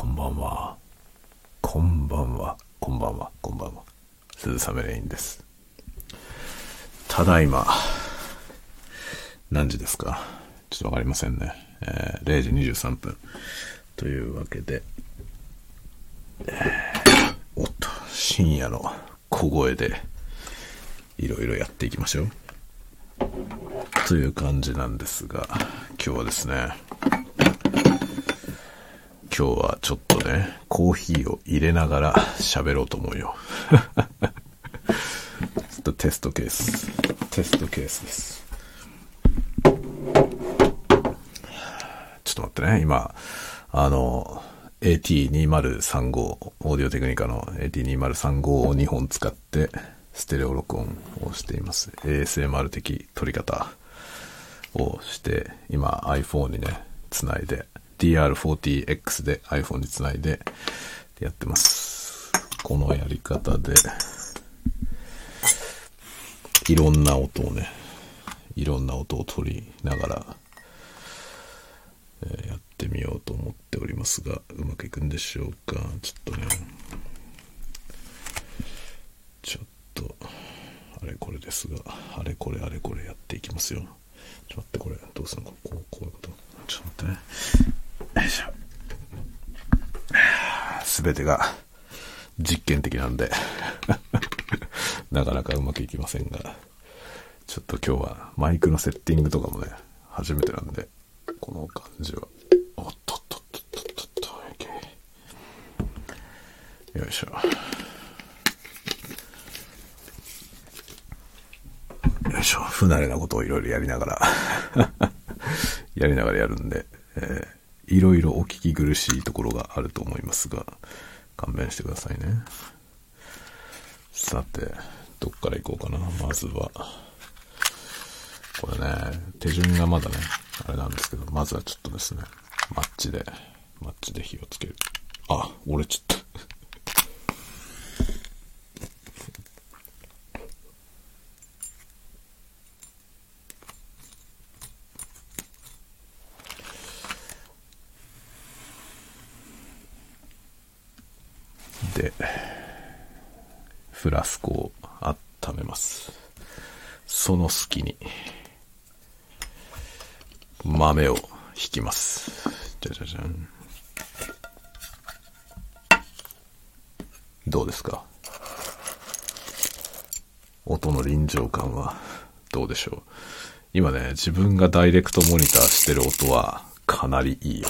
こんばんは。こんばんは。こんばんは。こんばんは。鈴雨レインです。ただいま、何時ですか？ちょっとわかりませんね。えー0時23分。というわけで、おっと、深夜の小声で、いろいろやっていきましょう。という感じなんですが、今日はですね、今日はちょっとね、コーヒーを入れながら喋ろうと思うよ。ちょっとテストケース。テストケースです。ちょっと待ってね、今、あの、AT2035、オーディオテクニカの AT2035 を2本使って、ステレオ録音をしています。ASMR 的撮り方をして、今 iPhone にね、つないで、DR40X で iPhone につないでやってます。このやり方で、いろんな音をね、いろんな音を取りながら、えやってみようと思っておりますが、うまくいくんでしょうか？ちょっとね、ちょっと、あれこれですが、あれこれあれこれやっていきますよ。ちょっと待って、これ、どうするの？こう、こういうこと？ちょっと待ってね。よいしょ。すべてが実験的なんで、なかなかうまくいきませんが、ちょっと今日はマイクのセッティングとかもね、初めてなんで、この感じは、おっとっとっとっとっとっと、OK よいしょ。よいしょ。不慣れなことをいろいろやりながら、やりながらやるんで、えーいろいろお聞き苦しいところがあると思いますが、勘弁してくださいね。さて、どっから行こうかな。まずは、これね、手順がまだね、あれなんですけど、まずはちょっとですね、マッチで、マッチで火をつける。あ、俺ちょっと。で、フラスコを温めます。その隙に、豆を引きます。じゃじゃじゃん。どうですか音の臨場感はどうでしょう今ね、自分がダイレクトモニターしてる音はかなりいいよ。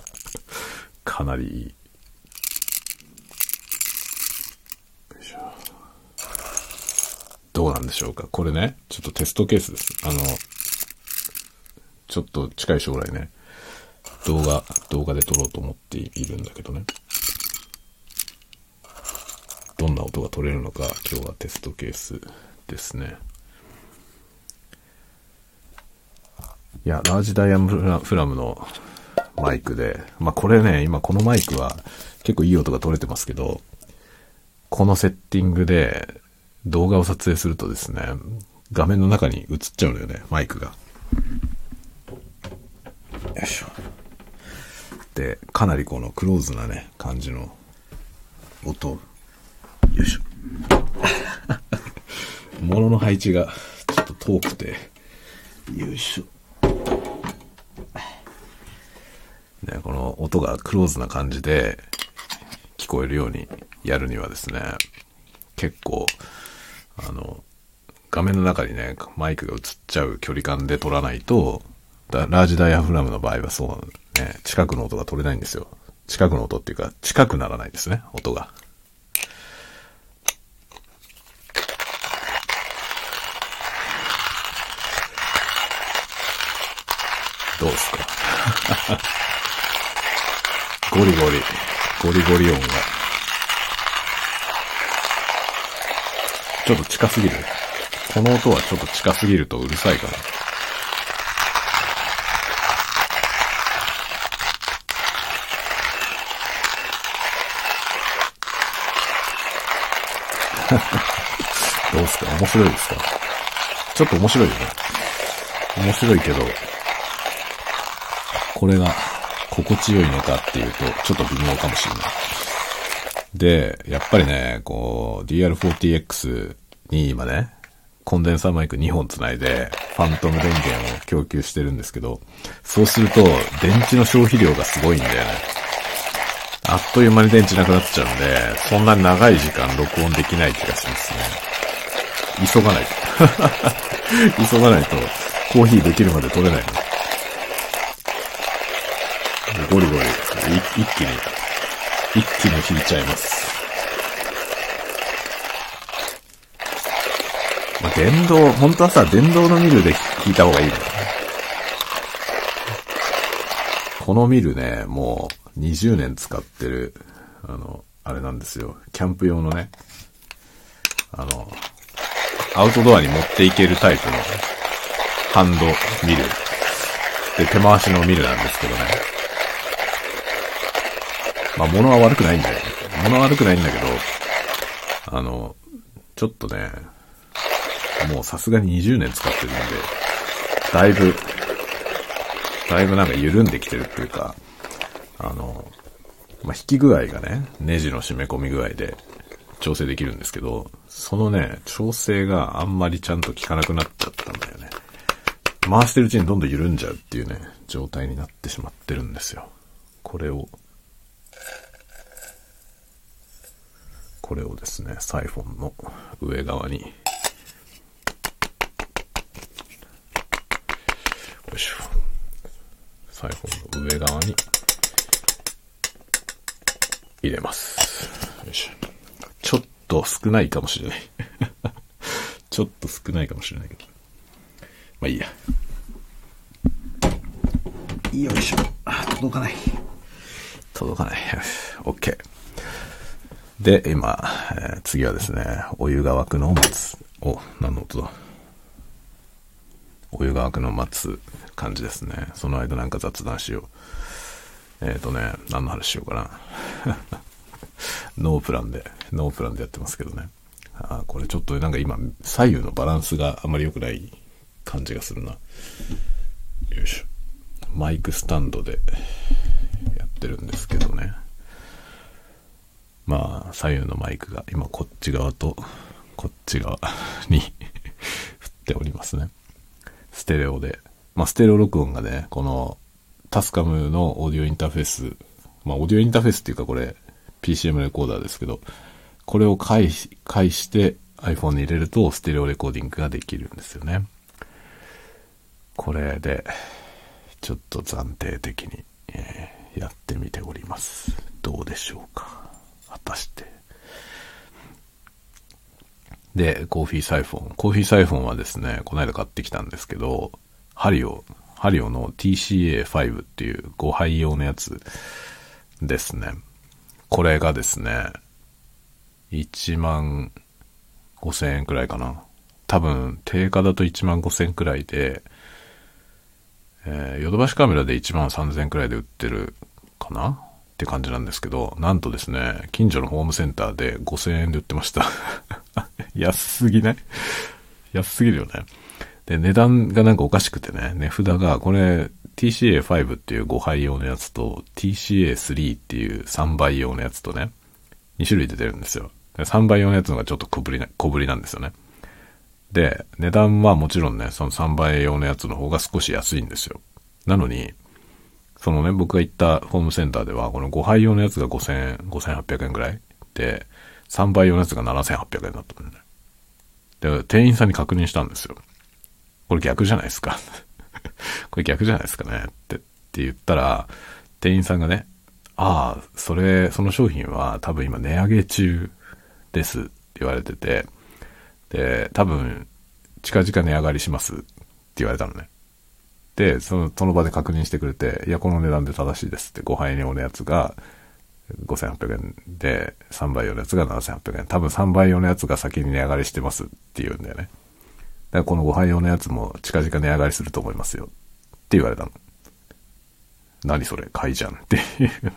かなりいい。どうなんでしょうか？これね、ちょっとテストケースです。あの、ちょっと近い将来ね、動画、動画で撮ろうと思っているんだけどね。どんな音が取れるのか、今日はテストケースですね。いや、ラージダイヤフラムのマイクで、まあこれね、今このマイクは結構いい音が取れてますけど、このセッティングで動画を撮影するとですね、画面の中に映っちゃうのよね、マイクが。よいしょ。で、かなりこのクローズなね、感じの音。よいしょ。物の配置がちょっと遠くて、よいしょ。ね、この音がクローズな感じで聞こえるようにやるにはですね、結構、あの、画面の中にね、マイクが映っちゃう距離感で撮らないと、だラージダイヤフラムの場合はそう、ね、近くの音が取れないんですよ。近くの音っていうか、近くならないですね、音が。どうですか？ゴリゴリ、ゴリゴリ音が。ちょっと近すぎる。この音はちょっと近すぎるとうるさいから。どうすか？面白いですか？ちょっと面白いよね。面白いけど、これが心地よいのかっていうと、ちょっと微妙かもしれない。で、やっぱりね、こう、DR40X に今ね、コンデンサーマイク2本つないで、ファントム電源を供給してるんですけど、そうすると、電池の消費量がすごいんだよね。あっという間に電池なくなっちゃうんで、そんな長い時間録音できない気がしますね。急がないと。急がないと、コーヒーできるまで取れないの。ゴリゴリ、一気に、一気に引いちゃいます。まあ、電動、本当はさ、電動のミルで引いた方がいいのよ。このミルね、もう20年使ってる、あの、あれなんですよ。キャンプ用のね、あの、アウトドアに持っていけるタイプのハンドミル。で、手回しのミルなんですけどね。まあ、物は悪くないんだよ。物は悪くないんだけど、あの、ちょっとね、もうさすがに20年使ってるんで、だいぶ、だいぶなんか緩んできてるっていうか、あの、まあ、引き具合がね、ネジの締め込み具合で調整できるんですけど、そのね、調整があんまりちゃんと効かなくなっちゃったんだよね。回してるうちにどんどん緩んじゃうっていうね、状態になってしまってるんですよ。これを、これをですね、サイフォンの上側によいしょ。サイフォンの上側に入れます。よいしょ。ちょっと少ないかもしれない ちょっと少ないかもしれないけど。まあいいや。よいしょ。あ、届かない。届かない。OK。で、今、えー、次はですね、お湯が沸くのを待つ。お、何の音だ？お湯が沸くのを待つ感じですね。その間なんか雑談しよう。えっ、ー、とね、何の話しようかな。ノープランで、ノープランでやってますけどね。あこれちょっとなんか今、左右のバランスがあまり良くない感じがするな。よいしょ。マイクスタンドでやってるんですけどね。まあ、左右のマイクが今こっち側とこっち側に 振っておりますね。ステレオで。まあ、ステレオ録音がね、このタスカムのオーディオインターフェース、まあ、オーディオインターフェースっていうかこれ PCM レコーダーですけど、これを介し、介して iPhone に入れるとステレオレコーディングができるんですよね。これで、ちょっと暫定的に、え、やってみております。どうでしょうか果たして。で、コーヒーサイフォン。コーヒーサイフォンはですね、この間買ってきたんですけど、ハリオ、ハリオの TCA5 っていう5杯用のやつですね。これがですね、1万5000円くらいかな。多分、定価だと1万5000円くらいで、えー、ヨドバシカメラで1万3000円くらいで売ってるかなって感じなんですけど、なんとですね、近所のホームセンターで5000円で売ってました。安すぎない？安すぎるよね。で、値段がなんかおかしくてね、値札が、これ TCA5 っていう5杯用のやつと TCA3 っていう3倍用のやつとね、2種類出てるんですよ。3倍用のやつのがちょっと小ぶりな、小ぶりなんですよね。で、値段はもちろんね、その3倍用のやつの方が少し安いんですよ。なのに、そのね、僕が行ったホームセンターでは、この5杯用のやつが5000円、5800円ぐらいで、3倍用のやつが7800円だったんだね。で、店員さんに確認したんですよ。これ逆じゃないですか。これ逆じゃないですかね。って、って言ったら、店員さんがね、ああ、それ、その商品は多分今値上げ中ですって言われてて、で、多分、近々値上がりしますって言われたのね。で、その、その場で確認してくれて、いや、この値段で正しいですって、5杯用のやつが5800円で、3倍用のやつが7800円。多分3倍用のやつが先に値上がりしてますって言うんだよね。だからこの5杯用のやつも近々値上がりすると思いますよ。って言われたの。何それ買いじゃんっていう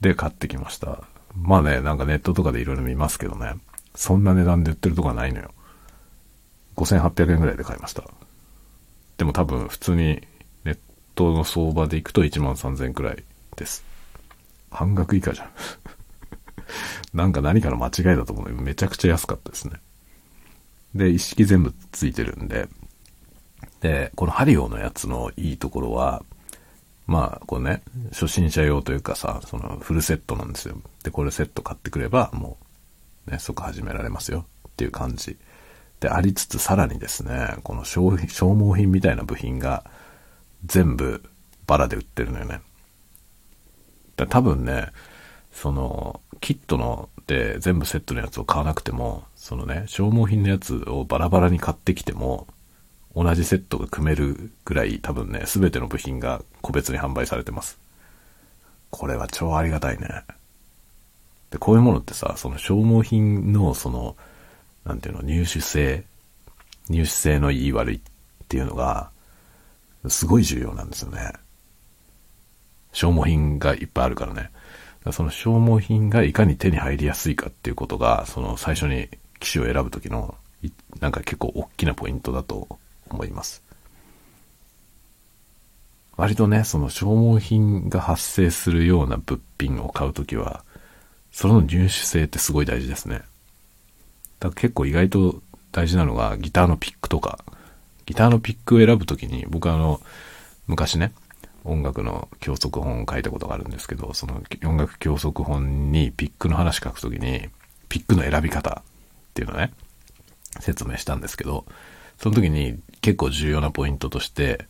で、買ってきました。まあね、なんかネットとかでいろいろ見ますけどね。そんな値段で売ってるとこはないのよ。5800円ぐらいで買いました。でも多分普通にネットの相場でいくと1万3000くらいです。半額以下じゃん。なんか何かの間違いだと思うめちゃくちゃ安かったですね。で、一式全部ついてるんで、で、このハリオのやつのいいところは、まあ、これね、初心者用というかさ、そのフルセットなんですよ。で、これセット買ってくれば、もう、ね、即始められますよっていう感じ。で、ありつつさらにですね、この消費消耗品みたいな部品が全部バラで売ってるのよね。だ多分ね、その、キットので全部セットのやつを買わなくても、そのね、消耗品のやつをバラバラに買ってきても、同じセットが組めるぐらい多分ね、すべての部品が個別に販売されてます。これは超ありがたいね。で、こういうものってさ、その消耗品のその、なんていうの、入手性、入手性のいい悪いっていうのが、すごい重要なんですよね。消耗品がいっぱいあるからね。その消耗品がいかに手に入りやすいかっていうことが、その最初に機種を選ぶときの、いなんか結構大きなポイントだと思います。割とね、その消耗品が発生するような物品を買うときは、その入手性ってすごい大事ですね。だ結構意外と大事なのがギターのピックとか、ギターのピックを選ぶときに、僕はあの、昔ね、音楽の教則本を書いたことがあるんですけど、その音楽教則本にピックの話書くときに、ピックの選び方っていうのね、説明したんですけど、その時に結構重要なポイントとして、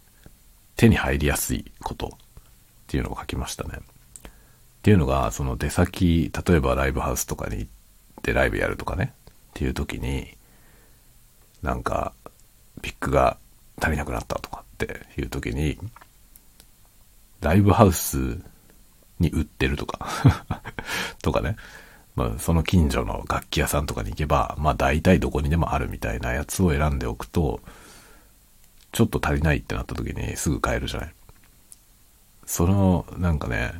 手に入りやすいことっていうのを書きましたね。っていうのが、その出先、例えばライブハウスとかに行ってライブやるとかね、っていう時に、なんか、ピックが足りなくなったとかっていう時に、ライブハウスに売ってるとか、とかね。まあ、その近所の楽器屋さんとかに行けば、まあ大体どこにでもあるみたいなやつを選んでおくと、ちょっと足りないってなった時にすぐ買えるじゃない。その、なんかね、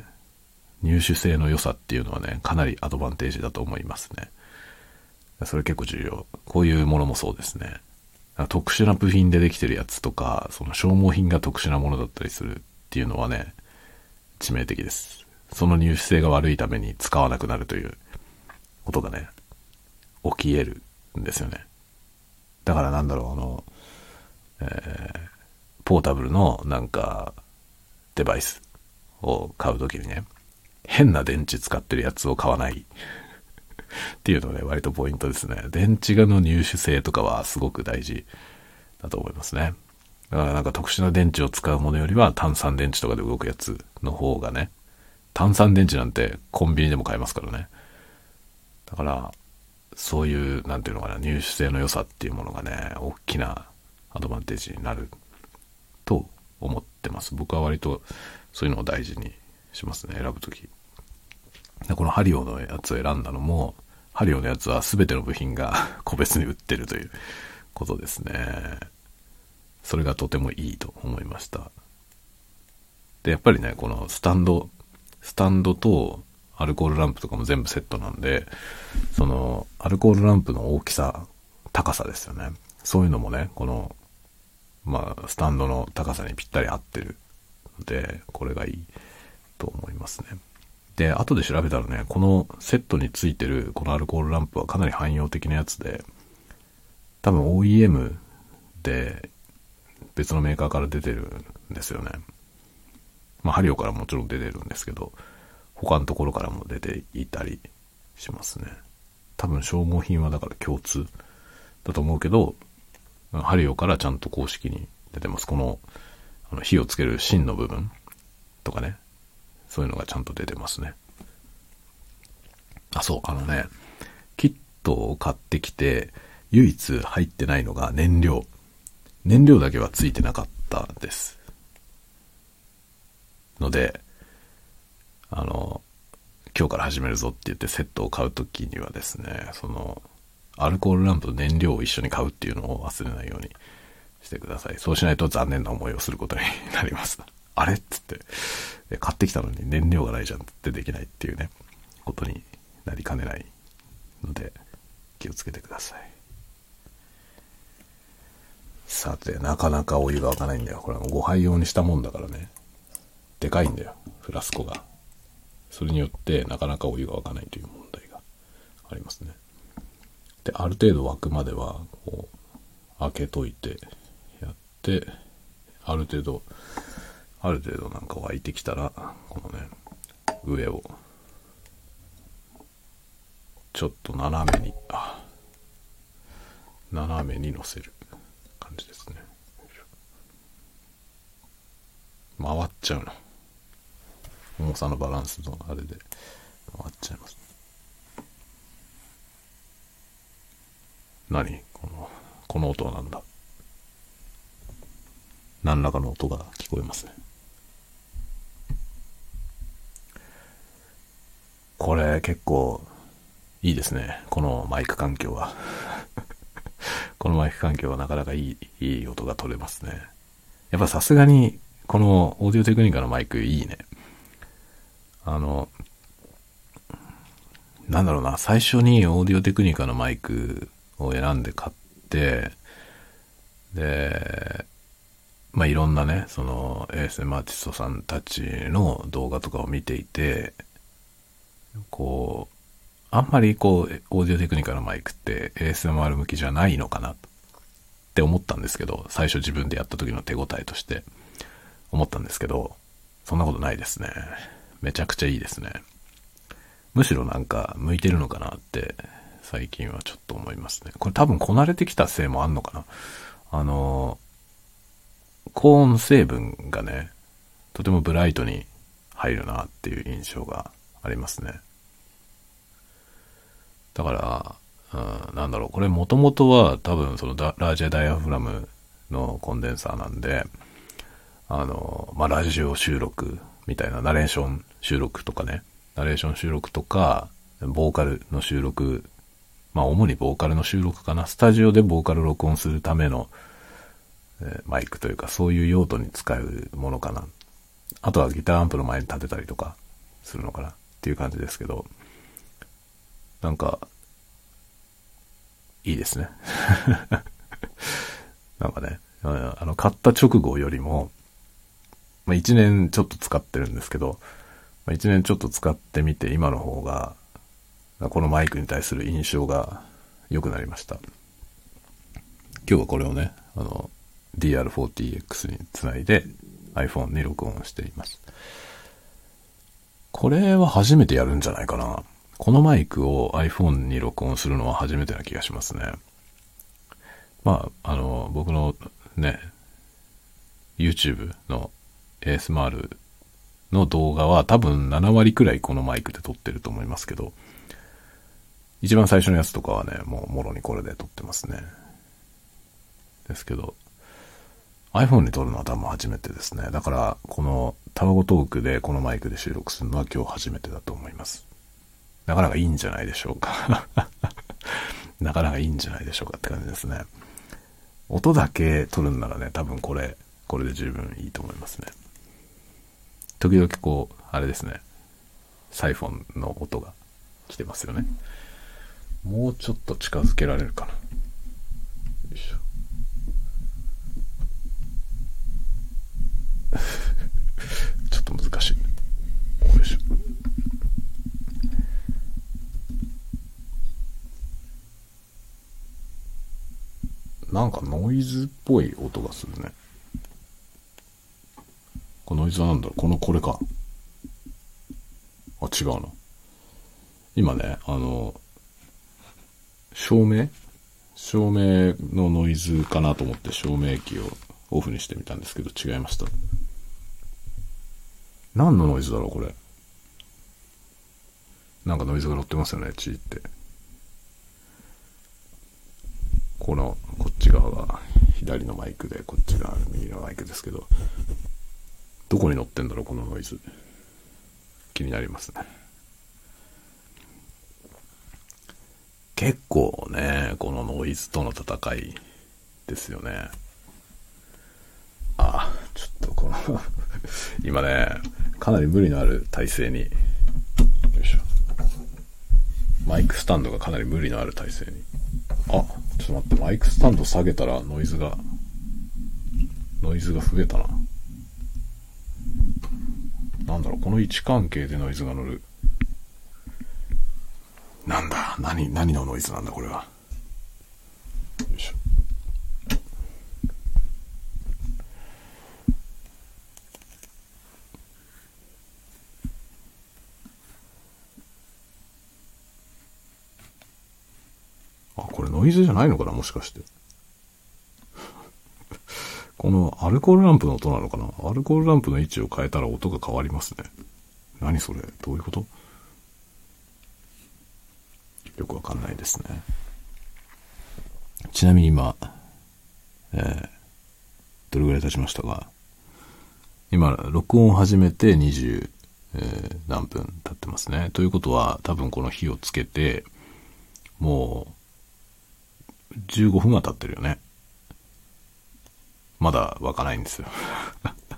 入手性の良さっていうのはね、かなりアドバンテージだと思いますね。それ結構重要。こういうものもそうですね。特殊な部品でできてるやつとか、その消耗品が特殊なものだったりするっていうのはね、致命的です。その入手性が悪いために使わなくなるということがね、起き得るんですよね。だからなんだろう、あの、えー、ポータブルのなんか、デバイスを買うときにね、変な電池使ってるやつを買わない。っていうのがね、割とポイントですね。電池がの入手性とかはすごく大事だと思いますね。だからなんか特殊な電池を使うものよりは炭酸電池とかで動くやつの方がね、炭酸電池なんてコンビニでも買えますからね。だから、そういう、なんていうのかな、入手性の良さっていうものがね、大きなアドバンテージになると思ってます。僕は割とそういうのを大事にしますね、選ぶとき。でこのハリオのやつを選んだのも、ハリオのやつは全ての部品が 個別に売ってるということですね。それがとてもいいと思いました。で、やっぱりね、このスタンド、スタンドとアルコールランプとかも全部セットなんで、その、アルコールランプの大きさ、高さですよね。そういうのもね、この、まあ、スタンドの高さにぴったり合ってるので、これがいいと思いますね。で、後で調べたらね、このセットについてるこのアルコールランプはかなり汎用的なやつで、多分 OEM で別のメーカーから出てるんですよね。まあ、ハリオからもちろん出てるんですけど、他のところからも出ていたりしますね。多分消耗品はだから共通だと思うけど、ハリオからちゃんと公式に出てます。この、あの火をつける芯の部分とかね。そういうのがちゃんと出てますね。あ、そう、あのね、キットを買ってきて、唯一入ってないのが燃料。燃料だけはついてなかったです。ので、あの、今日から始めるぞって言ってセットを買うときにはですね、その、アルコールランプと燃料を一緒に買うっていうのを忘れないようにしてください。そうしないと残念な思いをすることになります。あれっつって、買ってきたのに燃料がないじゃんってできないっていうね、ことになりかねないので、気をつけてください。さて、なかなかお湯が沸かないんだよ。これは5杯用にしたもんだからね。でかいんだよ、フラスコが。それによってなかなかお湯が沸かないという問題がありますね。で、ある程度沸くまでは、こう、開けといて、やって、ある程度、ある程度なんか沸いてきたら、このね、上を、ちょっと斜めに、あ、斜めに乗せる感じですね。回っちゃうの。重さのバランスのあれで回っちゃいます。何？この、この音は何だ？何らかの音が聞こえますね。これ結構いいですね。このマイク環境は。このマイク環境はなかなかいい、いい音が取れますね。やっぱさすがに、このオーディオテクニカのマイクいいね。あの、なんだろうな、最初にオーディオテクニカのマイクを選んで買って、で、まあ、いろんなね、その ASM アーティストさんたちの動画とかを見ていて、こう、あんまりこう、オーディオテクニカのマイクって ASMR 向きじゃないのかなって思ったんですけど、最初自分でやった時の手応えとして思ったんですけど、そんなことないですね。めちゃくちゃいいですね。むしろなんか向いてるのかなって最近はちょっと思いますね。これ多分こなれてきたせいもあんのかな。あの、高音成分がね、とてもブライトに入るなっていう印象がありますね。だから、うん、なんだろう、これもともとは多分そのラージャダイアフラムのコンデンサーなんで、あの、まあ、ラジオ収録みたいなナレーション収録とかね、ナレーション収録とか、ボーカルの収録、まあ主にボーカルの収録かな、スタジオでボーカル録音するための、え、マイクというかそういう用途に使うものかな。あとはギターアンプの前に立てたりとかするのかなっていう感じですけど、なんか、いいですね。なんかね、あの、買った直後よりも、まあ、1年ちょっと使ってるんですけど、まあ、1年ちょっと使ってみて今の方が、このマイクに対する印象が良くなりました。今日はこれをね、あの、DR40X につないで iPhone に録音しています。これは初めてやるんじゃないかな。このマイクを iPhone に録音するのは初めてな気がしますね。まあ、あの、僕のね、YouTube の ASMR の動画は多分7割くらいこのマイクで撮ってると思いますけど、一番最初のやつとかはね、もうもろにこれで撮ってますね。ですけど、iPhone に撮るのは多分初めてですね。だから、このタワゴトークでこのマイクで収録するのは今日初めてだと思います。なかなかいいんじゃないでしょうか。なかなかいいんじゃないでしょうかって感じですね。音だけ撮るんならね、多分これ、これで十分いいと思いますね。時々こう、あれですね、サイフォンの音が来てますよね。もうちょっと近づけられるかな。よいしょ。ちょっと難しい。よいしょ。なんかノイズっぽい音がするね。このノイズは何だろう？このこれか。あ、違うな。今ね、あの、照明？照明のノイズかなと思って照明器をオフにしてみたんですけど違いました。何のノイズだろうこれ。なんかノイズが乗ってますよね、チーって。この、こっち側が左のマイクで、こっちが右のマイクですけど、どこに乗ってんだろう、このノイズ。気になりますね。結構ね、このノイズとの戦いですよね。あ、ちょっとこの 今ね、かなり無理のある体勢に、よいしょ。マイクスタンドがかなり無理のある体勢に。あ、ちょっと待って、マイクスタンド下げたらノイズが、ノイズが増えたな。なんだろう、この位置関係でノイズが乗る。なんだ、何、何のノイズなんだ、これは。よいしょ。あ、これノイズじゃないのかなもしかして。このアルコールランプの音なのかな？アルコールランプの位置を変えたら音が変わりますね。何それ？どういうこと？よくわかんないですね。ちなみに今、えー、どれぐらい経ちましたか？今、録音を始めて20、えー、何分経ってますね。ということは、多分この火をつけて、もう、15分は経ってるよね。まだ湧かないんですよ。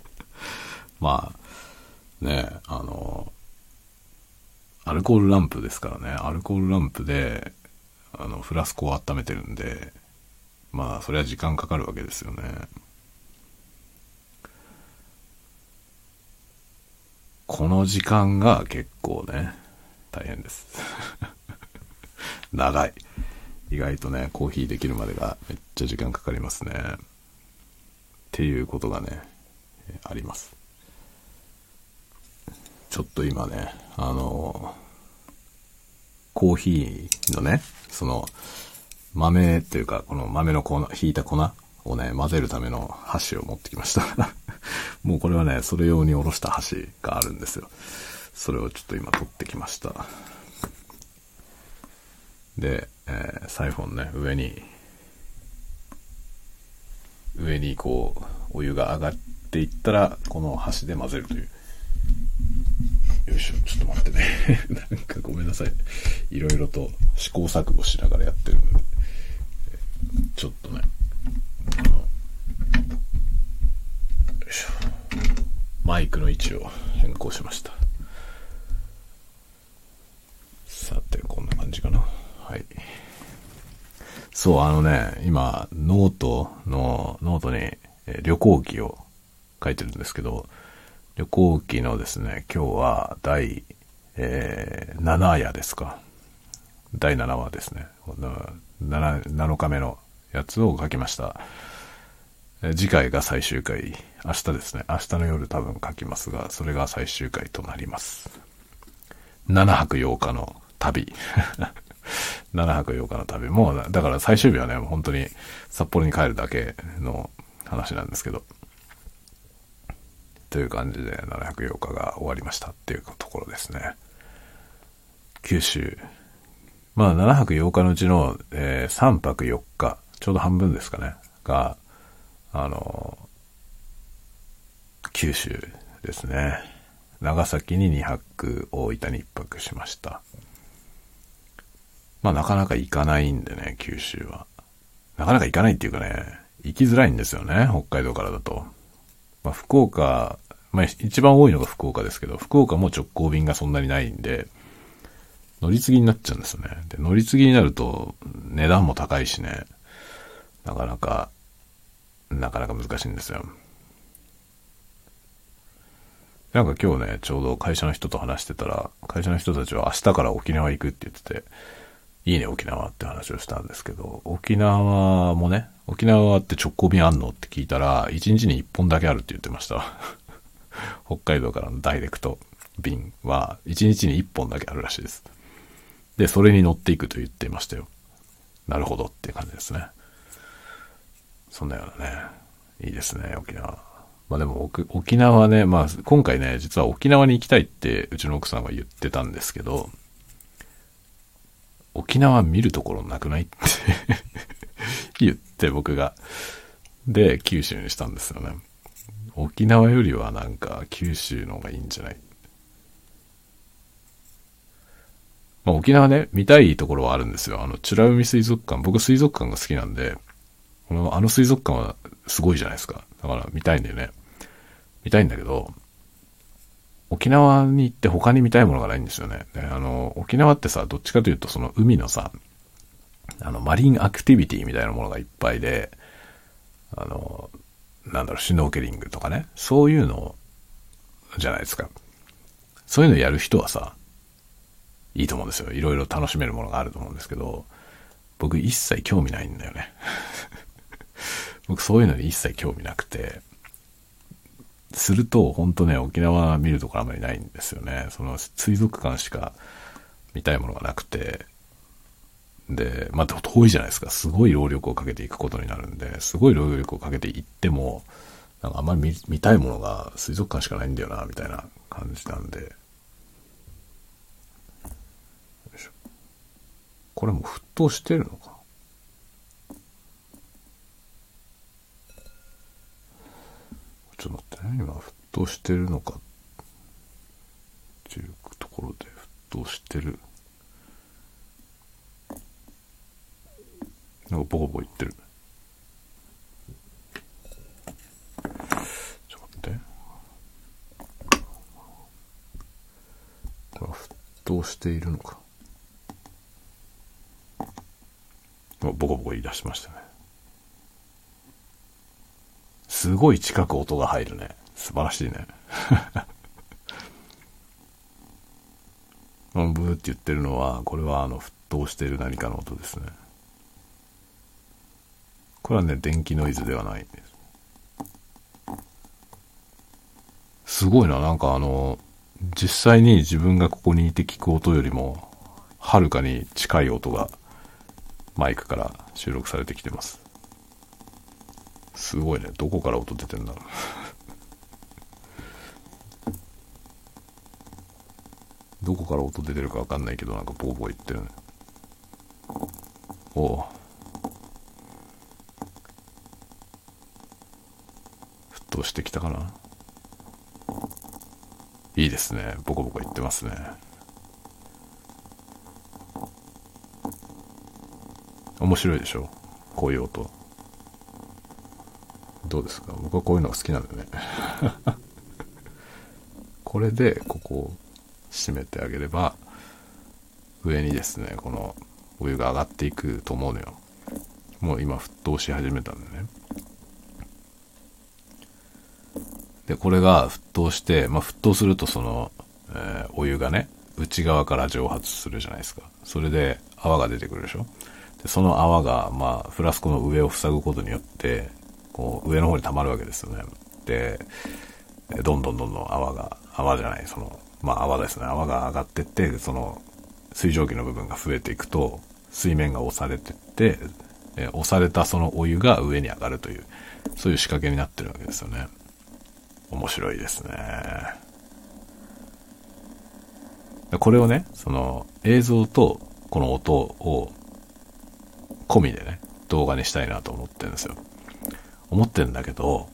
まあ、ね、あの、アルコールランプですからね、アルコールランプで、あの、フラスコを温めてるんで、まあ、それは時間かかるわけですよね。この時間が結構ね、大変です。長い。意外とね、コーヒーできるまでがめっちゃ時間かかりますね。っていうことがね、あります。ちょっと今ね、あの、コーヒーのね、その、豆っていうか、この豆の粉、ひいた粉をね、混ぜるための箸を持ってきました。もうこれはね、それ用におろした箸があるんですよ。それをちょっと今取ってきました。で、えー、サイフォンね、上に上にこう、お湯が上がっていったら、この箸で混ぜるという。よいしょ、ちょっと待ってね。なんかごめんなさい。いろいろと試行錯誤しながらやってるので、ちょっとね、あの、よいしょ。マイクの位置を変更しました。さて、こんな感じかな。はい。そう、あのね、今、ノートの、ノートに旅行記を書いてるんですけど、旅行記のですね、今日は第、えー、7夜ですか。第7話ですね。7, 7日目のやつを書きました。次回が最終回。明日ですね。明日の夜多分書きますが、それが最終回となります。7泊8日の旅。7泊8日の旅。もう、だから最終日はね、本当に札幌に帰るだけの話なんですけど。という感じで7泊8日が終わりましたっていうところですね。九州。まあ7泊8日のうちの、えー、3泊4日、ちょうど半分ですかね、が、あの、九州ですね。長崎に2泊、大分に1泊しました。まあなかなか行かないんでね、九州は。なかなか行かないっていうかね、行きづらいんですよね、北海道からだと。まあ福岡、まあ一番多いのが福岡ですけど、福岡も直行便がそんなにないんで、乗り継ぎになっちゃうんですよね。で、乗り継ぎになると値段も高いしね、なかなか、なかなか難しいんですよ。なんか今日ね、ちょうど会社の人と話してたら、会社の人たちは明日から沖縄行くって言ってて、いいね、沖縄って話をしたんですけど、沖縄もね、沖縄って直行便あんのって聞いたら、1日に1本だけあるって言ってました。北海道からのダイレクト便は、1日に1本だけあるらしいです。で、それに乗っていくと言っていましたよ。なるほどっていう感じですね。そんなようなね、いいですね、沖縄。まあでも沖縄ね、まあ今回ね、実は沖縄に行きたいってうちの奥さんは言ってたんですけど、沖縄見るところなくない？っ て言って僕が。で、九州にしたんですよね。沖縄よりはなんか九州の方がいいんじゃない？まあ、沖縄ね、見たいところはあるんですよ。あの、美ら海水族館。僕水族館が好きなんで、この、あの水族館はすごいじゃないですか。だから見たいんだよね。見たいんだけど、沖縄に行って他に見たいものがないんですよね。あの、沖縄ってさ、どっちかというとその海のさ、あの、マリンアクティビティみたいなものがいっぱいで、あの、なんだろう、シュノーケリングとかね、そういうのじゃないですか。そういうのやる人はさ、いいと思うんですよ。いろいろ楽しめるものがあると思うんですけど、僕一切興味ないんだよね。僕そういうのに一切興味なくて、すると、本当ね、沖縄見るところあんまりないんですよね。その水族館しか見たいものがなくて、で、まあ、遠いじゃないですか。すごい労力をかけていくことになるんで、すごい労力をかけていっても、なんかあんまり見たいものが水族館しかないんだよな、みたいな感じなんで。これも沸騰してるのかちょっと待ってね。今、沸騰してるのかっていうところで沸騰してる。なんかボコボコ言ってる。ちょっと待って。これは沸騰しているのか。ボコボコ言い出しましたね。すごい近く音が入るね。素晴らしいね。ブーって言ってるのは、これはあの沸騰している何かの音ですね。これはね、電気ノイズではないんです。すごいな、なんかあの、実際に自分がここにいて聞く音よりも、はるかに近い音がマイクから収録されてきてます。すごいね。どこから音出てんだろう。どこから音出てるかわかんないけど、なんかボーボー言ってるね。おう。沸騰してきたかないいですね。ボコボコ言ってますね。面白いでしょ？こういう音。どうですか？僕はこういうのが好きなんでね。これで、ここを閉めてあげれば、上にですね、このお湯が上がっていくと思うのよ。もう今沸騰し始めたんでね。で、これが沸騰して、まあ、沸騰するとその、えー、お湯がね、内側から蒸発するじゃないですか。それで泡が出てくるでしょで、その泡が、まあ、フラスコの上を塞ぐことによって、こう、上の方に溜まるわけですよね。で、どんどんどんどん泡が、泡じゃない、その、まあ泡ですね。泡が上がってって、その、水蒸気の部分が増えていくと、水面が押されてって、え押されたそのお湯が上に上がるという、そういう仕掛けになってるわけですよね。面白いですね。これをね、その映像とこの音を込みでね、動画にしたいなと思ってるんですよ。思ってんだけど、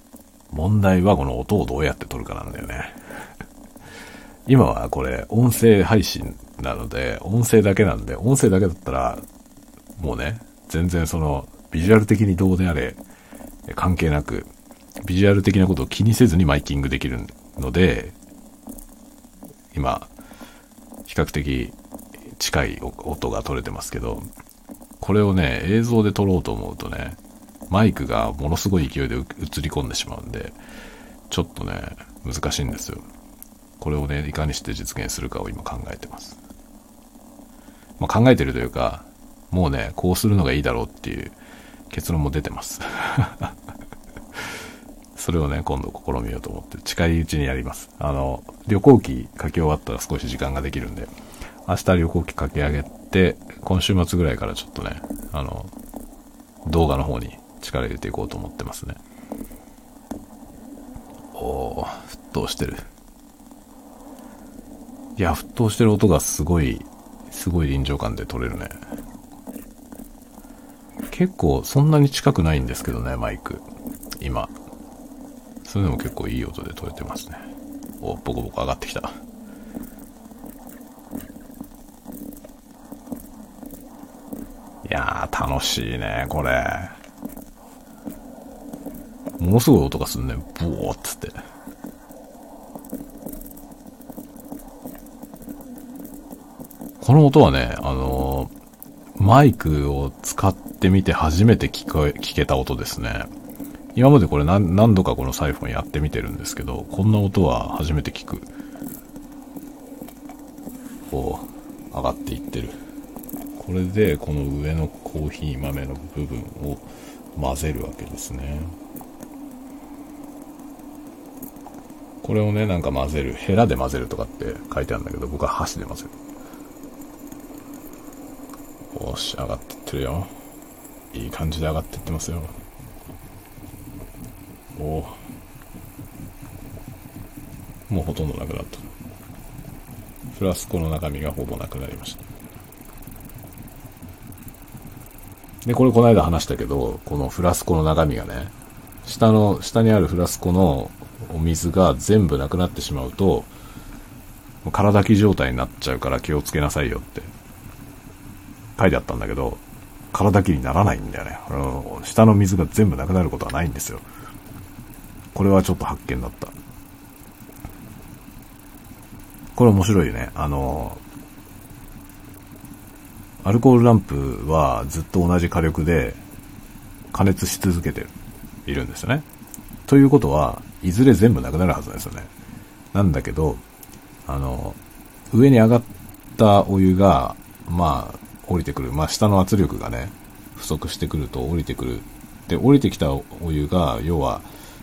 問題はこの音をどうやって撮るかなんだよね。今はこれ音声配信なので、音声だけなんで、音声だけだったら、もうね、全然その、ビジュアル的にどうであれ、関係なく、ビジュアル的なことを気にせずにマイキングできるので、今、比較的近い音が取れてますけど、これをね、映像で撮ろうと思うとね、マイクがものすごい勢いで映り込んでしまうんで、ちょっとね、難しいんですよ。これをね、いかにして実現するかを今考えてます。まあ、考えてるというか、もうね、こうするのがいいだろうっていう結論も出てます。それをね、今度試みようと思って、近いうちにやります。あの、旅行機書き終わったら少し時間ができるんで、明日旅行機書き上げて、今週末ぐらいからちょっとね、あの、動画の方に力入れていこうと思ってますね。おー、沸騰してる。いや、沸騰してる音がすごい、すごい臨場感で撮れるね。結構そんなに近くないんですけどね、マイク。今。それでも結構いい音で撮れてますね。お、ボコボコ上がってきた。いやー、楽しいね、これ。ものすごい音がすんね。ブオーっつって。この音はね、あのー、マイクを使ってみて初めて聞こえ、聞けた音ですね。今までこれ何何度かこのサイフォンやってみてるんですけど、こんな音は初めて聞く。こう、上がっていってる。これで、この上のコーヒー豆の部分を混ぜるわけですね。これをね、なんか混ぜる。ヘラで混ぜるとかって書いてあるんだけど、僕は箸で混ぜる。よし、上がってってるよ。いい感じで上がってってますよ。おもうほとんどなくなった。フラスコの中身がほぼなくなりました。で、これこの間話したけど、このフラスコの中身がね、下の、下にあるフラスコのお水が全部なくなってしまうと、体空き状態になっちゃうから気をつけなさいよって書いてあったんだけど、体きにならないんだよね。下の水が全部なくなることはないんですよ。これはちょっと発見だった。これ面白いね。あの、アルコールランプはずっと同じ火力で加熱し続けているんですよね。ということは、いずれ全部なくなるはずなんですよね。なんだけど、あの、上に上がったお湯が、まあ、降りてくる。まあ、下の圧力がね、不足してくると降りてくる。で、降りてきたお湯が、要は、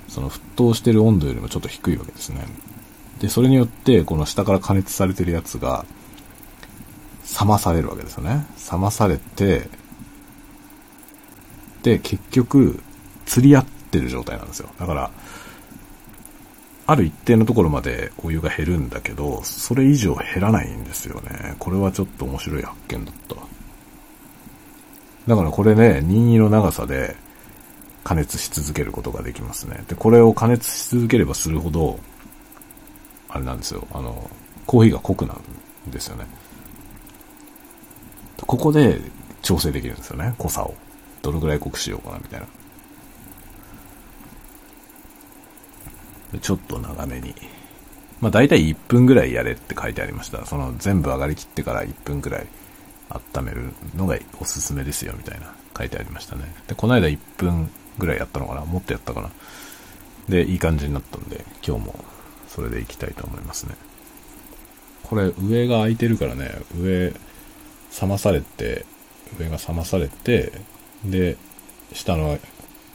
その沸騰してる温度よりもちょっと低いわけですね。で、それによって、この下から加熱されてるやつが、冷まされるわけですよね。冷まされて、で、結局、釣り合ってる状態なんですよ。だから、ある一定のところまでお湯が減るんだけど、それ以上減らないんですよね。これはちょっと面白い発見だった。だからこれね、任意の長さで加熱し続けることができますね。で、これを加熱し続ければするほど、あれなんですよ。あの、コーヒーが濃くなるんですよね。ここで調整できるんですよね。濃さを。どのぐらい濃くしようかな、みたいな。ちょっと長めに。まあ大体1分ぐらいやれって書いてありました。その全部上がりきってから1分ぐらい温めるのがおすすめですよみたいな書いてありましたね。で、この間1分ぐらいやったのかな？もっとやったかな？で、いい感じになったんで、今日もそれでいきたいと思いますね。これ上が空いてるからね、上、冷まされて、上が冷まされて、で、下の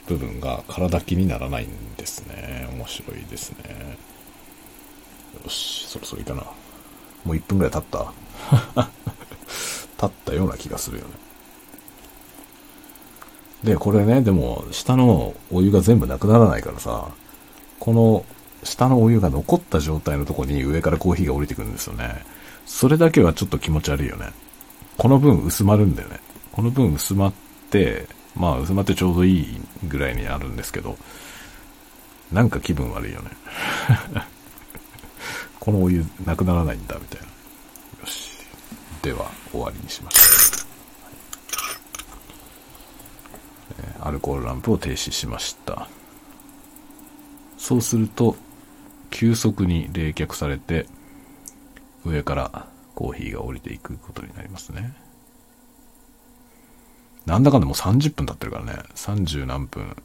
部分が体気にならないんですね。面白いですね。よし、そろそろいいかな。もう1分ぐらい経った 経ったような気がするよね。で、これね、でも、下のお湯が全部なくならないからさ、この下のお湯が残った状態のとこに上からコーヒーが降りてくるんですよね。それだけはちょっと気持ち悪いよね。この分薄まるんだよね。この分薄まって、まあ薄まってちょうどいいぐらいになるんですけど、なんか気分悪いよね。このお湯なくならないんだ、みたいな。よし。では、終わりにしましょう。えアルコールランプを停止しました。そうすると、急速に冷却されて、上からコーヒーが降りていくことになりますね。なんだかんだもう30分経ってるからね。30何分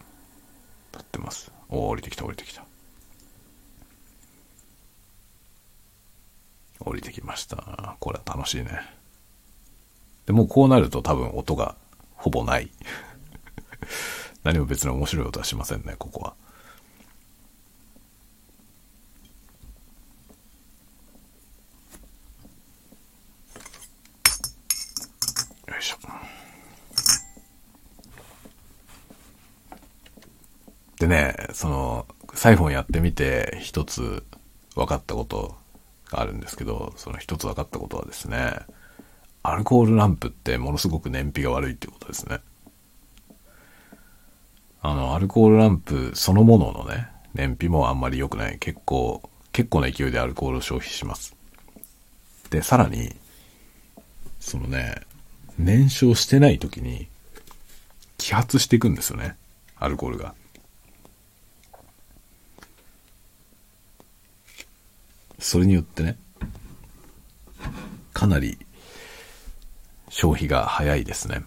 経ってます。お降りてきた降りてきた。降りてきました。これは楽しいね。で、もうこうなると多分音がほぼない。何も別に面白い音はしませんね、ここは。よいしょ。でね、その、サイフォンやってみて一つ分かったことがあるんですけど、その一つ分かったことはですね、アルコールランプってものすごく燃費が悪いってことですね。あの、アルコールランプそのもののね、燃費もあんまり良くない。結構、結構な勢いでアルコールを消費します。で、さらに、そのね、燃焼してない時に、揮発していくんですよね。アルコールが。それによってね、かなり消費が早いですね。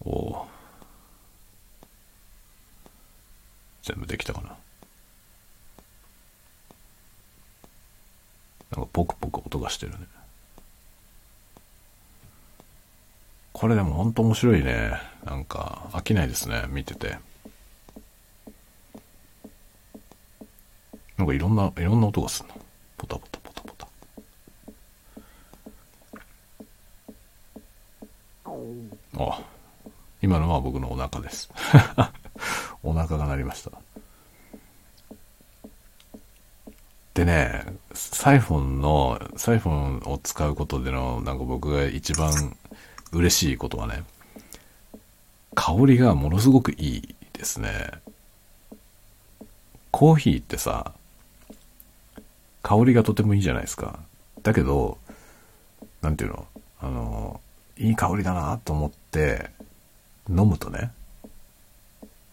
おお。全部できたかな。なんかポクポク音がしてるね。これでもほんと面白いね。なんか飽きないですね、見てて。なんかいろんな、いろんな音がするの。ポタポタポタポタ。あ、今のは僕のお腹です。お腹が鳴りました。でね、サイフォンの、サイフォンを使うことでの、なんか僕が一番嬉しいことはね、香りがものすごくいいですね。コーヒーってさ、香りがとてもいいじゃないですか。だけど、なんていうの？あの、いい香りだなと思って飲むとね、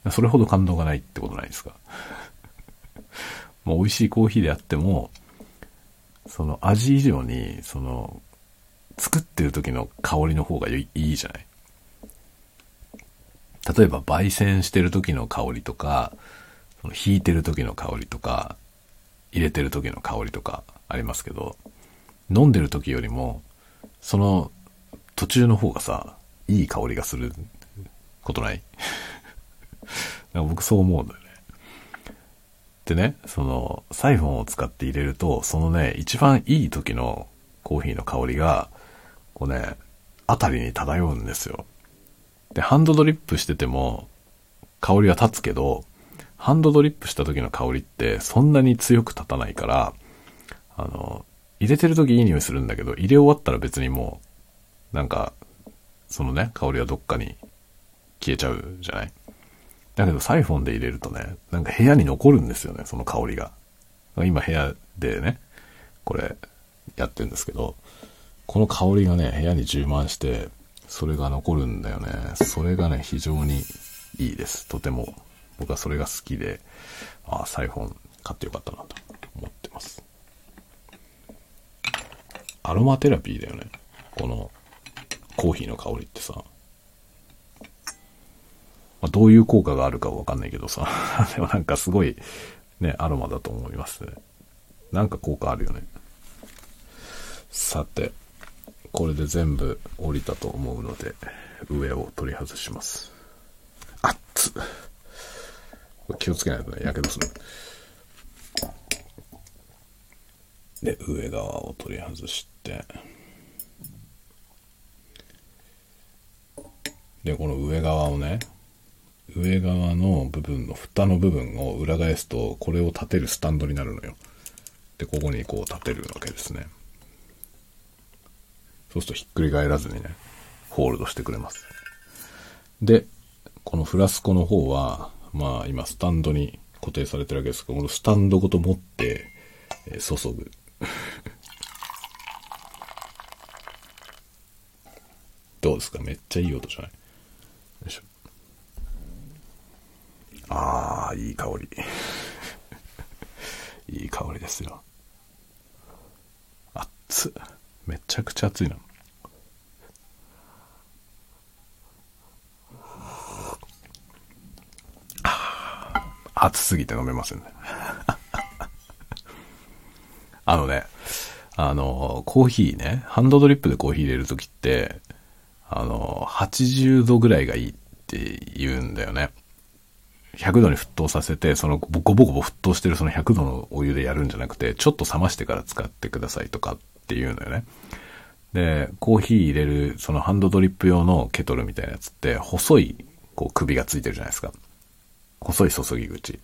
それほど感動がないってことないですか？もう美味しいコーヒーであっても、その味以上に、その、作ってる時の香りの方がいいじゃない？例えば、焙煎してる時の香りとか、その引いてる時の香りとか、入れてる時の香りとかありますけど、飲んでる時よりも、その途中の方がさ、いい香りがすることない？なんか僕そう思うんだよね。でね、その、サイフォンを使って入れると、そのね、一番いい時のコーヒーの香りが、こうね、あたりに漂うんですよ。で、ハンドドリップしてても、香りは立つけど、ハンドドリップした時の香りってそんなに強く立たないから、あの、入れてる時いい匂いするんだけど、入れ終わったら別にもう、なんか、そのね、香りはどっかに消えちゃうじゃない？だけどサイフォンで入れるとね、なんか部屋に残るんですよね、その香りが。今部屋でね、これやってるんですけど、この香りがね、部屋に充満して、それが残るんだよね。それがね、非常にいいです。とても。僕はそれが好きで、ああ、サイフォン買ってよかったなと思ってます。アロマテラピーだよね。このコーヒーの香りってさ。まあ、どういう効果があるかわかんないけどさ。でもなんかすごいね、アロマだと思いますね。なんか効果あるよね。さて、これで全部降りたと思うので、上を取り外します。あっつ。気をつけないとね、やけどする。で、上側を取り外して、で、この上側をね、上側の部分の蓋の部分を裏返すと、これを立てるスタンドになるのよ。で、ここにこう立てるわけですね。そうするとひっくり返らずにね、ホールドしてくれます。で、このフラスコの方は、まあ今スタンドに固定されてるわけですけど、このスタンドごと持って、えー注ぐ。どうですか？めっちゃいい音じゃない？よいしょ。ああ、いい香り。いい香りですよ。熱っ。めちゃくちゃ熱いな。熱すぎて飲めませんね。あのね、あの、コーヒーね、ハンドドリップでコーヒー入れるときって、あの、80度ぐらいがいいって言うんだよね。100度に沸騰させて、そのボコボコ沸騰してるその100度のお湯でやるんじゃなくて、ちょっと冷ましてから使ってくださいとかっていうのよね。で、コーヒー入れる、そのハンドドリップ用のケトルみたいなやつって、細い、こう首がついてるじゃないですか。細い注ぎ口。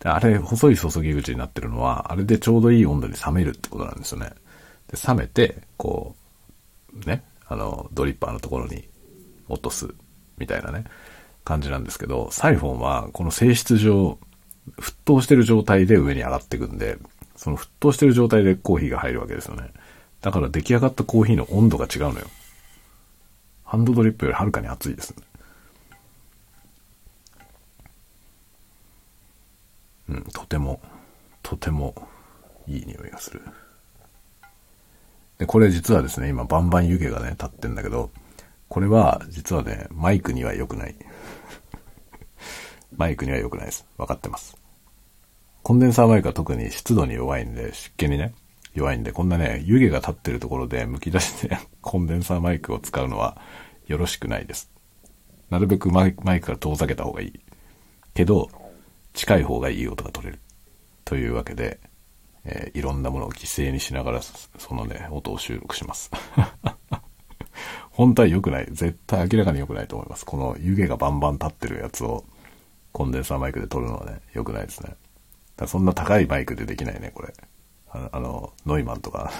で、あれ、細い注ぎ口になってるのは、あれでちょうどいい温度に冷めるってことなんですよね。で、冷めて、こう、ね、あの、ドリッパーのところに落とす、みたいなね、感じなんですけど、サイフォンは、この性質上、沸騰してる状態で上に上がっていくんで、その沸騰してる状態でコーヒーが入るわけですよね。だから出来上がったコーヒーの温度が違うのよ。ハンドドリップよりはるかに熱いですね。うん、とても、とてもいい匂いがする。で、これ実はですね、今バンバン湯気がね、立ってんだけど、これは実はね、マイクには良くない。マイクには良くないです。分かってます。コンデンサーマイクは特に湿度に弱いんで、湿気にね、弱いんで、こんなね、湯気が立ってるところで剥き出して コンデンサーマイクを使うのはよろしくないです。なるべくマイクから遠ざけた方がいい。けど、近い方がいい音が取れる。というわけで、えー、いろんなものを犠牲にしながら、そのね、音を収録します。本当は良くない。絶対明らかに良くないと思います。この湯気がバンバン立ってるやつをコンデンサーマイクで撮るのはね、良くないですね。だそんな高いマイクでできないね、これ。ああの、ノイマンとか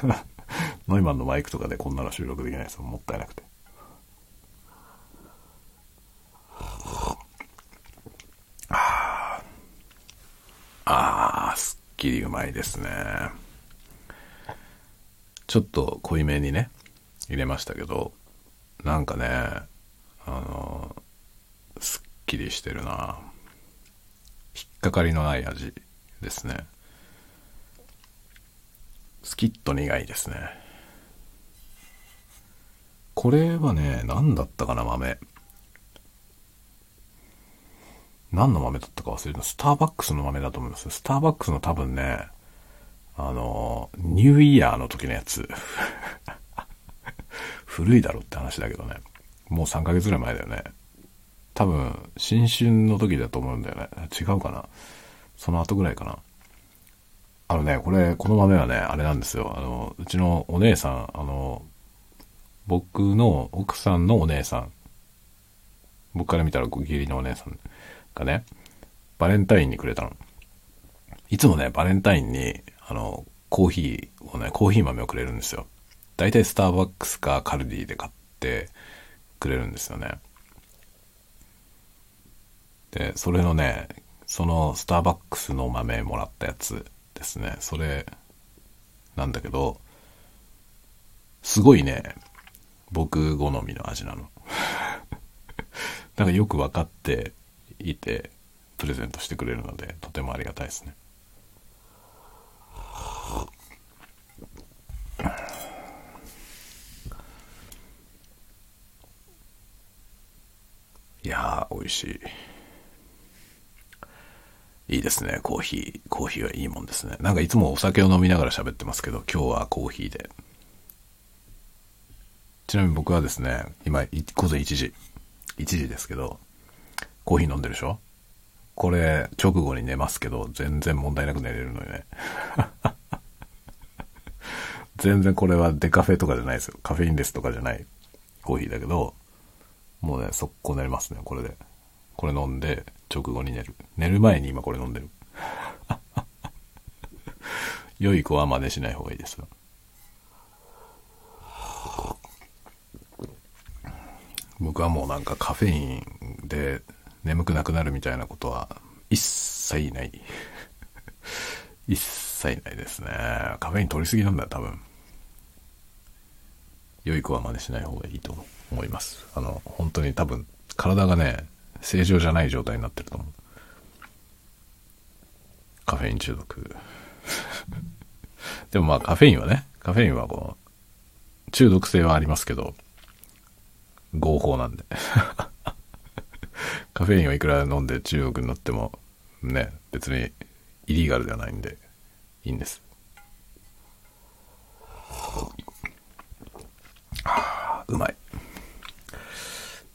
ノイマンのマイクとかでこんなの収録できないですもったいなくて。あ、すっきりうまいですね。ちょっと濃いめにね、入れましたけど、なんかね、あの、すっきりしてるな。引っかかりのない味ですね。スキッと苦いですね。これはね、何だったかな、豆。何の豆だったか忘れた。スターバックスの豆だと思います。スターバックスの多分ね、あの、ニューイヤーの時のやつ。古いだろって話だけどね。もう3ヶ月ぐらい前だよね。多分、新春の時だと思うんだよね。違うかな。その後ぐらいかな。あのね、これ、この豆はね、あれなんですよ。あの、うちのお姉さん、あの、僕の奥さんのお姉さん。僕から見たらご義理のお姉さんがね、バレンタインにくれたの。いつもね、バレンタインに、あの、コーヒーをね、コーヒー豆をくれるんですよ。大体スターバックスかカルディで買ってくれるんですよね。で、それのね、そのスターバックスの豆もらったやつですね。それ、なんだけど、すごいね、僕好みの味なの。だかよく分かっていて、プレゼントしてくれるので、とてもありがたいですね。いやー、美味しい。いいですね、コーヒー。コーヒーはいいもんですね。なんかいつもお酒を飲みながら喋ってますけど、今日はコーヒーで。ちなみに僕はですね、今、午前1時。1時ですけど、コーヒー飲んでるでしょ？これ、直後に寝ますけど、全然問題なく寝れるのにね。全然これはデカフェとかじゃないですよ。カフェインレスとかじゃないコーヒーだけど、もうね、速攻寝れますね、これで。これ飲んで、直後に寝る。寝る前に今これ飲んでる。良い子は真似しない方がいいですよ。僕はもうなんかカフェインで眠くなくなるみたいなことは一切ない。一切ないですね。カフェイン取りすぎなんだよ、多分。良い子は真似しない方がいいと思います。あの、本当に多分、体がね、正常じゃない状態になってると思う。カフェイン中毒。でもまあカフェインはね、カフェインはこう、中毒性はありますけど、合法なんで。カフェインをいくら飲んで中毒になっても、ね、別にイリーガルではないんで、いいんです。うまい。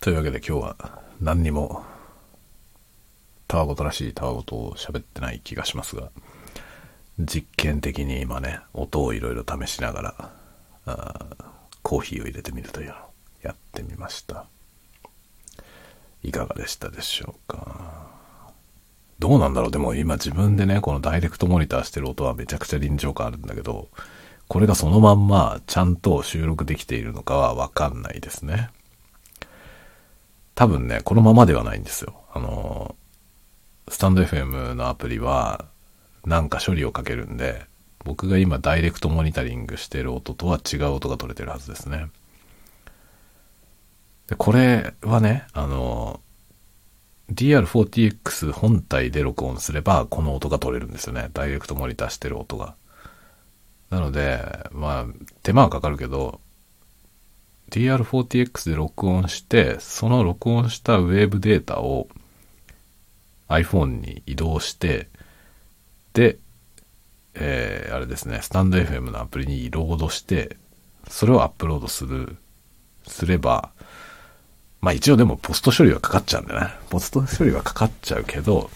というわけで今日は何にも、たわごとらしいたわごとを喋ってない気がしますが、実験的に今ね、音をいろいろ試しながら、あーコーヒーを入れてみるというのをやってみました。いかがでしたでしょうか？どうなんだろう？でも今自分でね、このダイレクトモニターしてる音はめちゃくちゃ臨場感あるんだけど、これがそのまんまちゃんと収録できているのかはわかんないですね。多分ね、このままではないんですよ。あの、スタンド FM のアプリは、なんか処理をかけるんで、僕が今ダイレクトモニタリングしてる音とは違う音が取れてるはずですね。で、これはね、あの、DR40X 本体で録音すれば、この音が取れるんですよね。ダイレクトモニターしてる音が。なので、まあ、手間はかかるけど、DR40X で録音して、その録音したウェーブデータを iPhone に移動して、で、えー、あれですね、スタンド FM のアプリにロードして、それをアップロードする、すれば、まあ一応でもポスト処理はかかっちゃうんだよね。ポスト処理はかかっちゃうけど、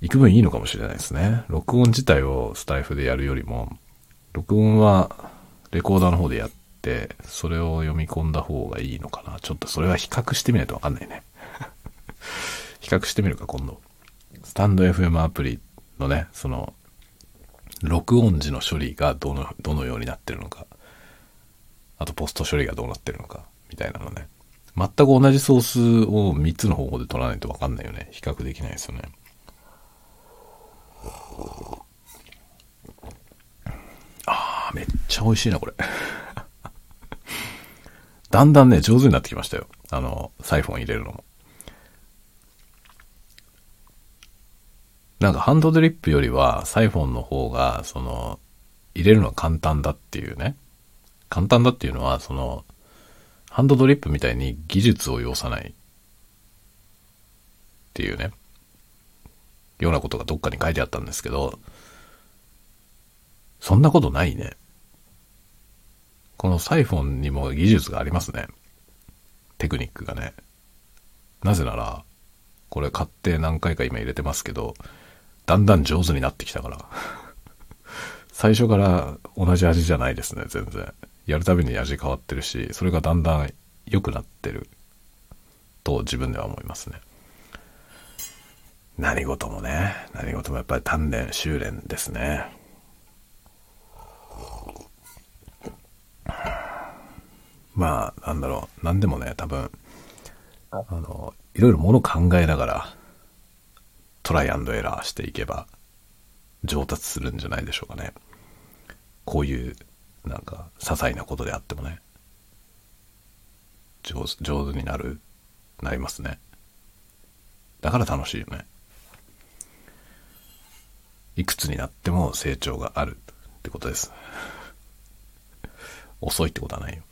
幾分いいのかもしれないですね。録音自体をスタイフでやるよりも、録音はレコーダーの方でやって、それを読み込んだ方がいいのかな。ちょっとそれは比較してみないとわかんないね。比較してみるか、今度。スタンド FM アプリのね、その、録音時の処理がどの、どのようになってるのか。あと、ポスト処理がどうなってるのか。みたいなのね。全く同じソースを3つの方法で取らないとわかんないよね。比較できないですよね。ああ、めっちゃ美味しいな、これ。だんだんね、上手になってきましたよ。あの、サイフォン入れるのも。なんかハンドドリップよりはサイフォンの方が、その、入れるのは簡単だっていうね。簡単だっていうのは、その、ハンドドリップみたいに技術を要さないっていうね、ようなことがどっかに書いてあったんですけど、そんなことないね。このサイフォンにも技術がありますね。テクニックがね。なぜなら、これ買って何回か今入れてますけど、だんだん上手になってきたから。最初から同じ味じゃないですね、全然。やるたびに味変わってるし、それがだんだん良くなってると自分では思いますね。何事もね、何事もやっぱり鍛錬、修練ですね。まあ、なんだろう、何でもね、多分、あの、いろいろもの考えながら、トライアンドエラーしていけば、上達するんじゃないでしょうかね。こういう、なんか、些細なことであってもね、上手、になる、なりますね。だから楽しいよね。いくつになっても成長があるってことです。遅いってことはないよ。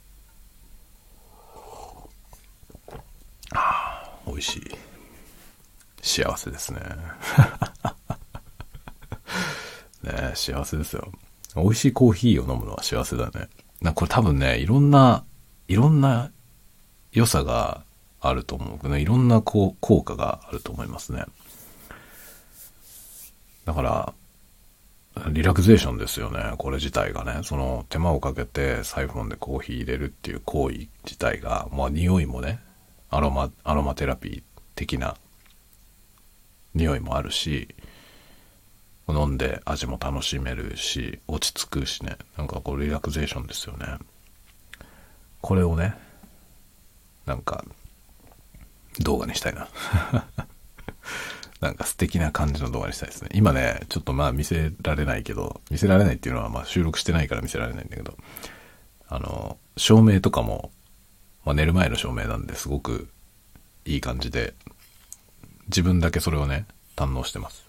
ああ、美味しい。幸せですね。ね幸せですよ。美味しいコーヒーを飲むのは幸せだね。なこれ多分ね、いろんな、いろんな良さがあると思う。ね、いろんな効果があると思いますね。だから、リラクゼーションですよね。これ自体がね。その手間をかけてサイフォンでコーヒー入れるっていう行為自体が、まあ匂いもね、アロマ、アロマテラピー的な匂いもあるし、飲んで味も楽しめるし、落ち着くしね。なんかこうリラクゼーションですよね。これをね、なんか動画にしたいな。なんか素敵な感じの動画にしたいですね。今ね、ちょっとまあ見せられないけど、見せられないっていうのはま収録してないから見せられないんだけど、あの、照明とかも、まあ寝る前の照明なんですごくいい感じで、自分だけそれをね、堪能してます。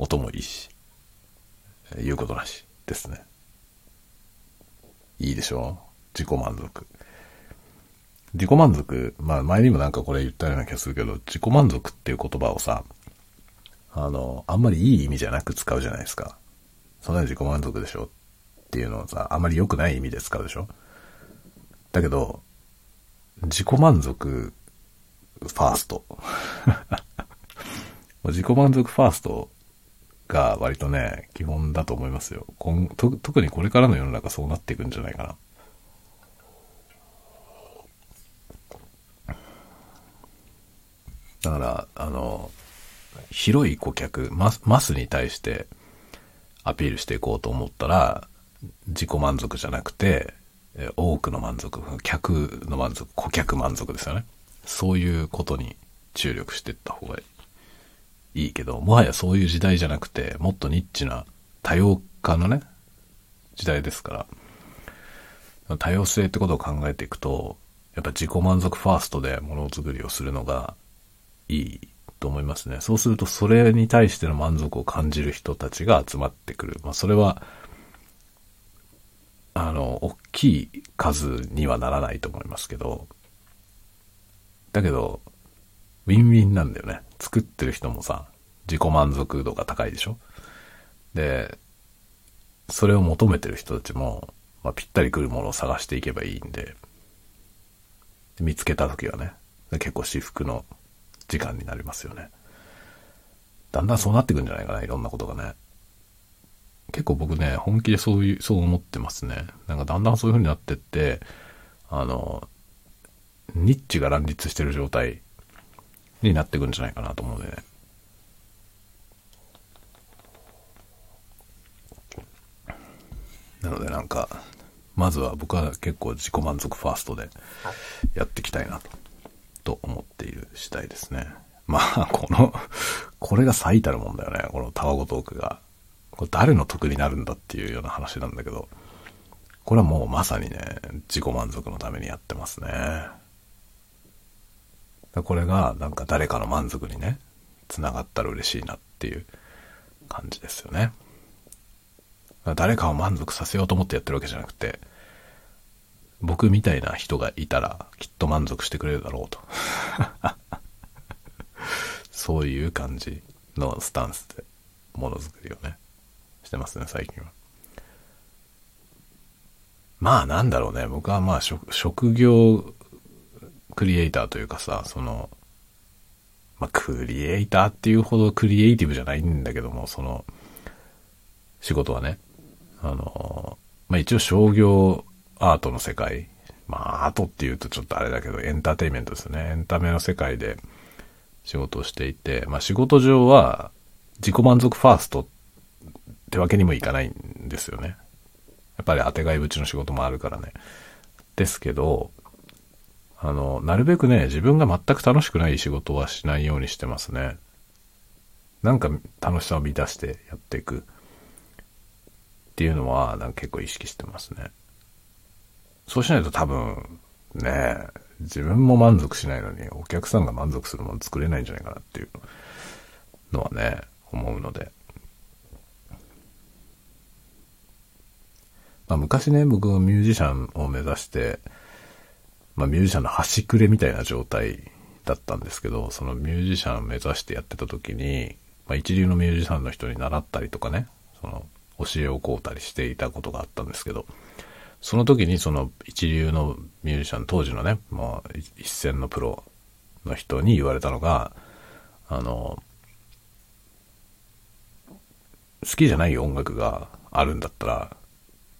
音もいいし、言うことなしですね。いいでしょ自己満足。自己満足、まあ前にもなんかこれ言ったような気がするけど、自己満足っていう言葉をさ、あの、あんまりいい意味じゃなく使うじゃないですか。そんなに自己満足でしょっていうのをさ、あんまり良くない意味で使うでしょ？だけど、自己満足ファースト。自己満足ファーストが割とね、基本だと思いますよ。特にこれからの世の中そうなっていくんじゃないかな。だから、あの、広い顧客、マスマスに対してアピールしていこうと思ったら、自己満足じゃなくて、多くの満足、客の満足、顧客満足ですよね。そういうことに注力していった方がいいいいけど、もはやそういう時代じゃなくて、もっとニッチな多様化のね、時代ですから、多様性ってことを考えていくと、やっぱ自己満足ファーストでものづくりをするのがいいと思いますね。そうするとそれに対しての満足を感じる人たちが集まってくる。まあそれは、あの、大きい数にはならないと思いますけど、だけど、ウィンウィンなんだよね。作ってる人もさ、自己満足度が高いでしょ？で、それを求めてる人たちも、まあ、ぴったり来るものを探していけばいいんで、見つけた時はね、結構至福の時間になりますよね。だんだんそうなってくんじゃないかな、いろんなことがね。結構僕ね、本気でそういう、そう思ってますね。なんかだんだんそういう風になってって、あの、ニッチが乱立してる状態になってくんじゃないかなと思うんでね。なのでなんか、まずは僕は結構自己満足ファーストでやっていきたいなと、と思っている次第ですね。まあ、この、これが最たるもんだよね。このタワゴトークが。これ誰の得になるんだっていうような話なんだけど、これはもうまさにね、自己満足のためにやってますね。これがなんか誰かの満足にね、繋がったら嬉しいなっていう感じですよね。誰かを満足させようと思ってやってるわけじゃなくて、僕みたいな人がいたらきっと満足してくれるだろうと。そういう感じのスタンスでものづくりをね、してますね、最近は。まあなんだろうね、僕はまあ職業クリエイターというかさ、その、まあクリエイターっていうほどクリエイティブじゃないんだけども、その、仕事はね、あの、まあ一応商業アートの世界、まあアートって言うとちょっとあれだけど、エンターテイメントですね。エンタメの世界で、仕事をしていて、まあ仕事上は自己満足ファーストってわけにもいかないんですよね。やっぱり当てがいぶちの仕事もあるからね。ですけど、あの、なるべくね、自分が全く楽しくない仕事はしないようにしてますね。なんか楽しさを満たしてやっていくっていうのは、なんか結構意識してますね。そうしないと多分、ね自分も満足しないのに、お客さんが満足するもの作れないんじゃないかなっていうのはね、思うので。まあ昔ね、僕ミュージシャンを目指して、まあミュージシャンの端くれみたいな状態だったんですけど、そのミュージシャンを目指してやってた時に、まあ一流のミュージシャンの人に習ったりとかね、その教えを請うたりしていたことがあったんですけど、その時にその一流のミュージシャン、当時のね、もう一線のプロの人に言われたのが、あの、好きじゃない音楽があるんだったら、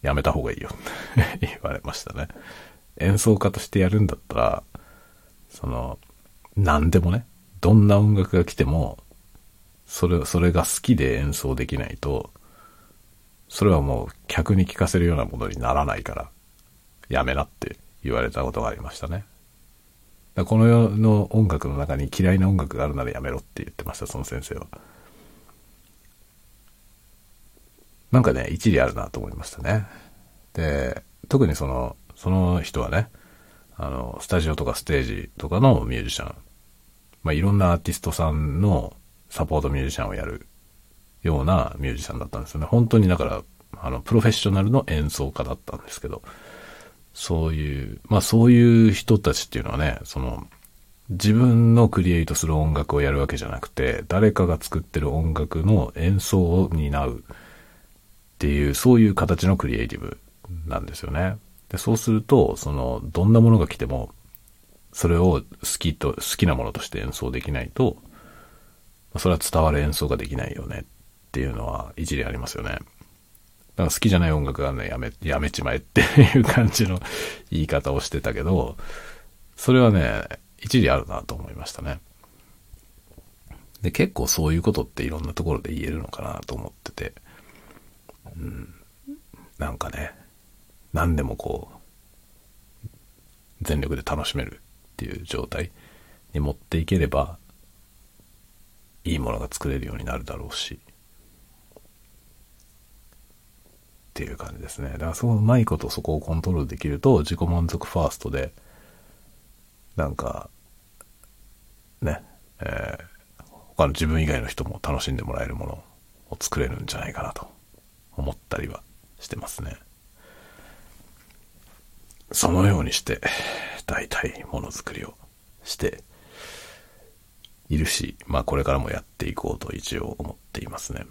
やめた方がいいよ 言われましたね。演奏家としてやるんだったら、その、何でもね、どんな音楽が来ても、それ、それが好きで演奏できないと、それはもう客に聞かせるようなものにならないから、やめなって言われたことがありましたね。だこの世の音楽の中に嫌いな音楽があるならやめろって言ってました、その先生は。なんかね、一理あるなと思いましたね。で、特にその、その人はね、あの、スタジオとかステージとかのミュージシャン、まあ、いろんなアーティストさんのサポートミュージシャンをやるようなミュージシャンだったんですよね。本当にだから、あの、プロフェッショナルの演奏家だったんですけど、そういう、まあそういう人たちっていうのはね、その、自分のクリエイトする音楽をやるわけじゃなくて、誰かが作ってる音楽の演奏を担うっていう、そういう形のクリエイティブなんですよね。で、そうすると、その、どんなものが来ても、それを好きと、好きなものとして演奏できないと、それは伝わる演奏ができないよねっていうのは一理ありますよね。だから好きじゃない音楽がね、やめ、やめちまえっていう感じの 言い方をしてたけど、それはね、一理あるなと思いましたね。で、結構そういうことっていろんなところで言えるのかなと思ってて、うん、なんかね、何でもこう、全力で楽しめるっていう状態に持っていければ、いいものが作れるようになるだろうし、っていう感じですね。だからそのうまいことそこをコントロールできると自己満足ファーストで、なんか、ね、えー、他の自分以外の人も楽しんでもらえるものを作れるんじゃないかなと思ったりはしてますね。そのようにして、大体ものづくりをしているし、まあこれからもやっていこうと一応思っていますね。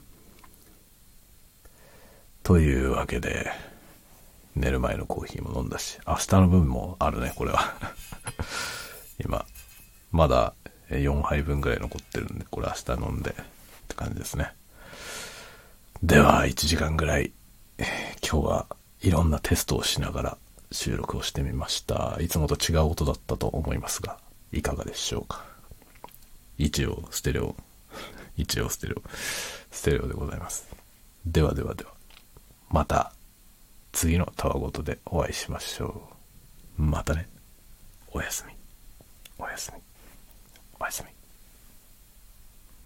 というわけで、寝る前のコーヒーも飲んだし、明日の分もあるね、これは。今、まだ4杯分ぐらい残ってるんで、これ明日飲んでって感じですね。では、1時間ぐらい、今日はいろんなテストをしながら収録をしてみました。いつもと違う音だったと思いますが、いかがでしょうか？一応、ステレオ。一応、ステレオ。ステレオでございます。ではではでは、また、次のタワごとでお会いしましょう。またね。おやすみおやすみ。おやすみ。